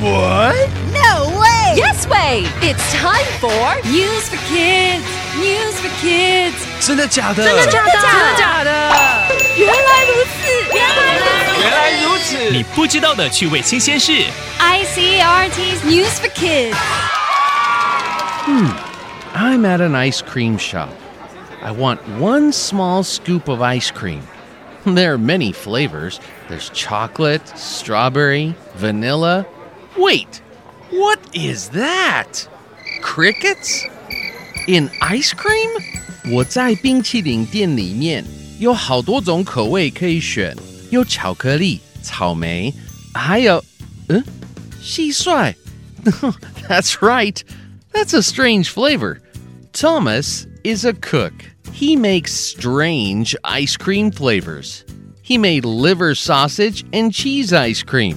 What? No way! Yes way! It's time for News for Kids. News for Kids. 真的假的？真的假的？真的假的？原来如此，原来如此。原来如此。你不知道的趣味新鲜事。 ICRT's News for Kids. I'm at an ice cream shop. I want one small scoop of ice cream. There are many flavors. There's chocolate, strawberry, vanilla. Wait, what is that? Crickets? In ice cream? 我在冰淇淋店里面有好多种口味可以选，有巧克力、草莓，还有，嗯，蟋蟀。That's right. That's a strange flavor. Thomas is a cook. He makes strange ice cream flavors. He made liver sausage and cheese ice cream.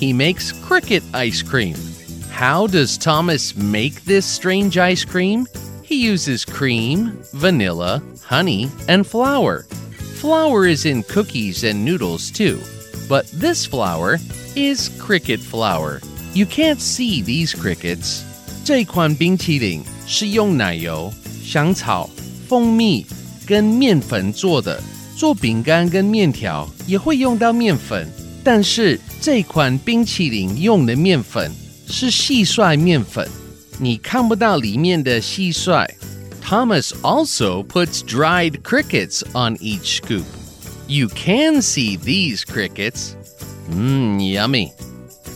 he makes cricket ice cream. How does Thomas make this strange ice cream? He uses cream, vanilla, honey, and flour. Flour is in cookies and noodles too, but this flour is cricket flour. You can't see these crickets. 这款冰淇淋是用奶油、香草、蜂蜜跟面粉做的。做饼干跟面条也会用到面粉，但是 这款冰淇淋用的面粉是蟋蟀面粉，你看不到里面的蟋蟀。Thomas also puts dried crickets on each scoop. You can see these crickets. Mmm, yummy.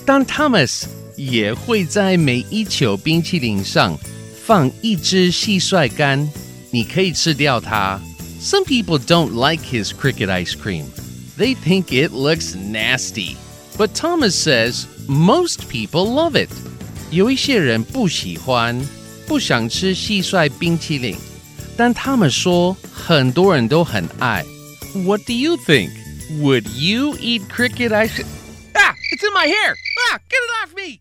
但 Thomas 也会在每一球冰淇淋上放一只蟋蟀干，你可以吃掉它。Some people don't like his cricket ice cream. They think it looks nasty. But Thomas says most people love it. 有一些人不喜欢，不想吃蟋蟀冰淇淋，但他们说很多人都很爱。What do you think? Would you eat cricket ice? Ah, it's in my hair. Ah, get it off me.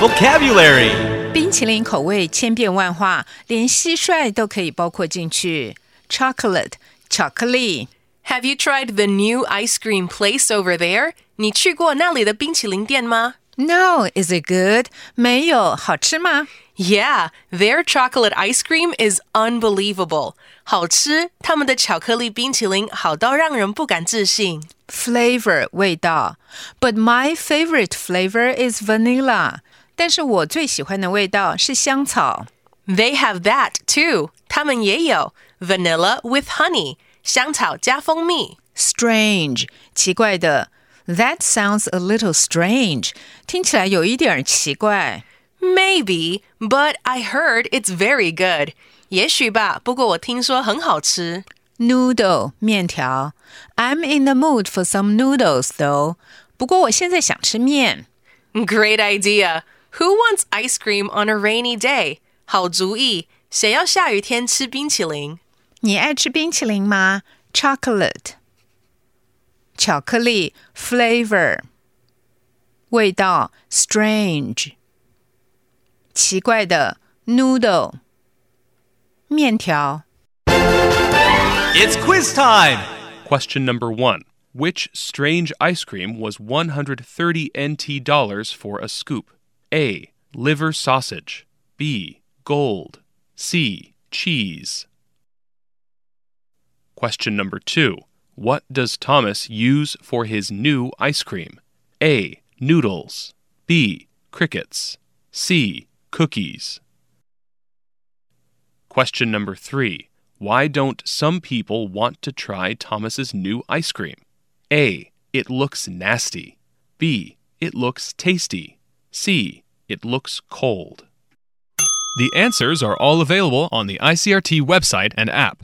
Vocabulary. 冰淇淋口味千变万化，连蟋蟀都可以包括进去。Chocolate，巧克力。 Have you tried the new ice cream place over there? 你去过那里的冰淇淋店吗 No, is it good? 没有，好吃吗？ ？Yeah, their chocolate ice cream is unbelievable. 好吃，他们的巧克力冰淇淋好到让人不敢置信。 flavor 味道，but my favorite flavor is vanilla。但是我最喜欢的味道是香草。 They have that too. 他们也有 vanilla with honey. 香草加蜂蜜。 Strange，奇怪的。That sounds a little strange，听起来有一点儿奇怪。 Maybe, but I heard it's very good. 也许吧，不过我听说很好吃。 Noodle 面条，I'm in the mood for some noodles though。不过我现在想吃面。 Great idea. Who wants ice cream on a rainy day? 好主意。谁要下雨天吃冰淇淋？ 你爱吃冰淇淋吗？Chocolate，巧克力，flavor，味道，strange，奇怪的，noodle，面条。 It's quiz time. Question number one. Which strange ice cream was 130 NT dollars for a scoop? A. Liver sausage. B. Gold. C. Cheese. Question number two. What does Thomas use for his new ice cream? A. Noodles. B. Crickets. C. Cookies. Question number three. Why don't some people want to try Thomas's new ice cream? A. It looks nasty. B. It looks tasty. C. It looks cold. The answers are all available on the ICRT website and app.